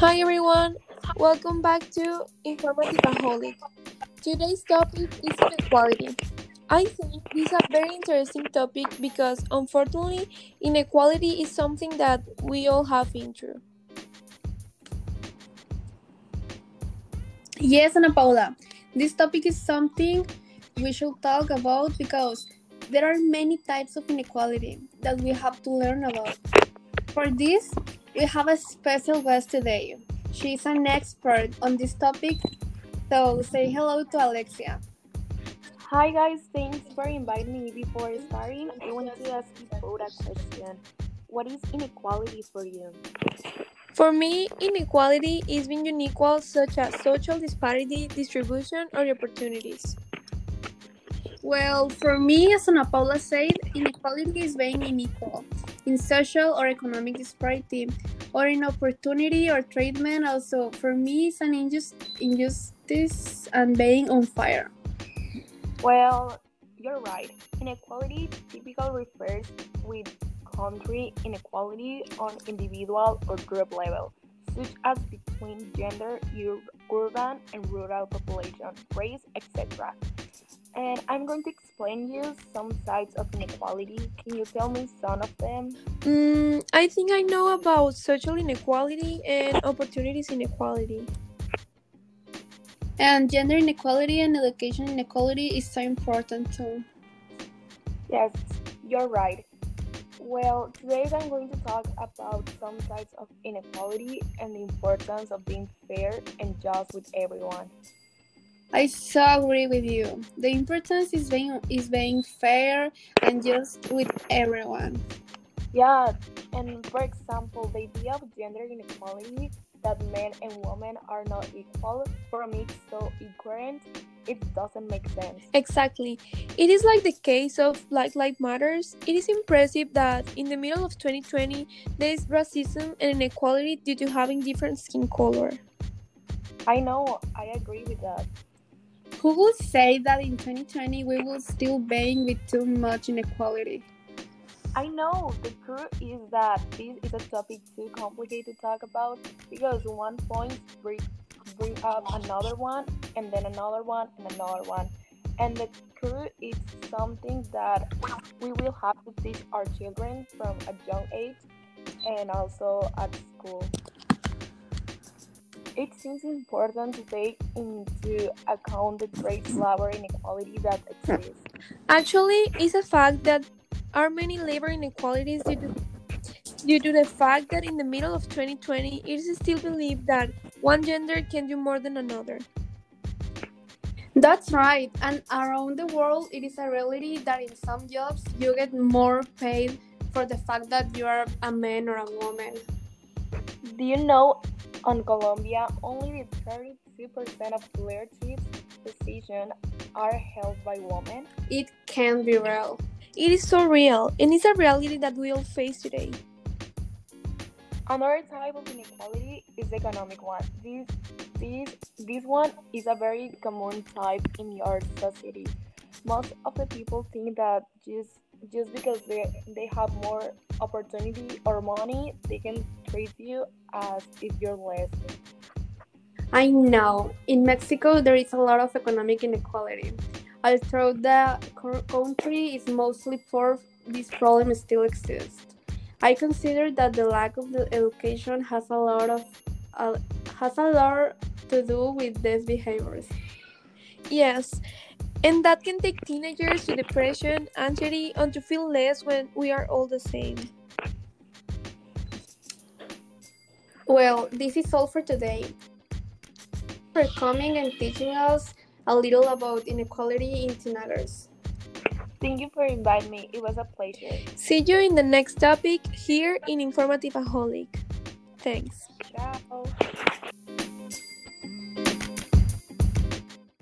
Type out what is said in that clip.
Hi everyone, welcome back to Informatica Aholic. Today's topic is inequality. I think this is a very interesting topic because unfortunately, inequality is something that we all have been through. Yes, Ana Paula. This topic is something we should talk about because there are many types of inequality that we have to learn about. For this, we have a special guest today. She is an expert on this topic, so say hello to Alexia. Hi guys, thanks for inviting me. Before starting, I want to ask you both a question. What is inequality for you? For me, inequality is being unequal such as social disparity, distribution, or opportunities. Well, for me, as Ana Paula said, inequality is being unequal in social or economic disparity, or in opportunity or treatment. Also, for me, it's an injust- injustice and being on fire. Well, you're right. Inequality typically refers with country inequality on individual or group level, such as between gender, ur- urban and rural population, race, etc. And I'm going to explain you some sides of inequality. Can you tell me some of them? Mm, I think I know about social inequality and opportunities inequality. And gender inequality and education inequality is so important too. Yes, you're right. Well, today I'm going to talk about some types of inequality and the importance of being fair and just with everyone. I so agree with you. The importance is being is being fair and just with everyone. Yeah, and for example, the idea of gender inequality that men and women are not equal for me it's so ignorant It doesn't make sense. Exactly. It is like the case of Black Lives Matters. It is impressive that in the middle of 2020 there is racism and inequality due to having different skin color. I know, I agree with that. Who will say that in 2020 we will still being with too much inequality? I know the truth is that this is a topic too complicated to talk about because one point bring, bring up another one and then another one and another one. And the truth is something that we will have to teach our children from a young age and also at school. It seems important to take into account the great labor inequality that exists. Actually, it's a fact that are many labor inequalities due to, due to the fact that in the middle of 2020 it is still believed that one gender can do more than another. That's right. And around the world, it is a reality that in some jobs you get more paid for the fact that you are a man or a woman. Do you know on Colombia only 32% of leadership positions are held by women? It can be real. It is so real, and it's a reality that we all face today. Another type of inequality is the economic one. This, this, this one is a very common type in our society. Most of the people think that just just because they, they have more opportunity or money, they can treat you as if you're less. I know. In Mexico, there is a lot of economic inequality. Although the country is mostly poor, this problem still exists. I consider that the lack of the education has a lot of uh, has a lot to do with these behaviors. Yes, and that can take teenagers to depression, anxiety, and to feel less when we are all the same. Well, this is all for today. For coming and teaching us a little about inequality in teenagers. Thank you for inviting me. It was a pleasure. See you in the next topic here in Informative Aholic. Thanks. Ciao.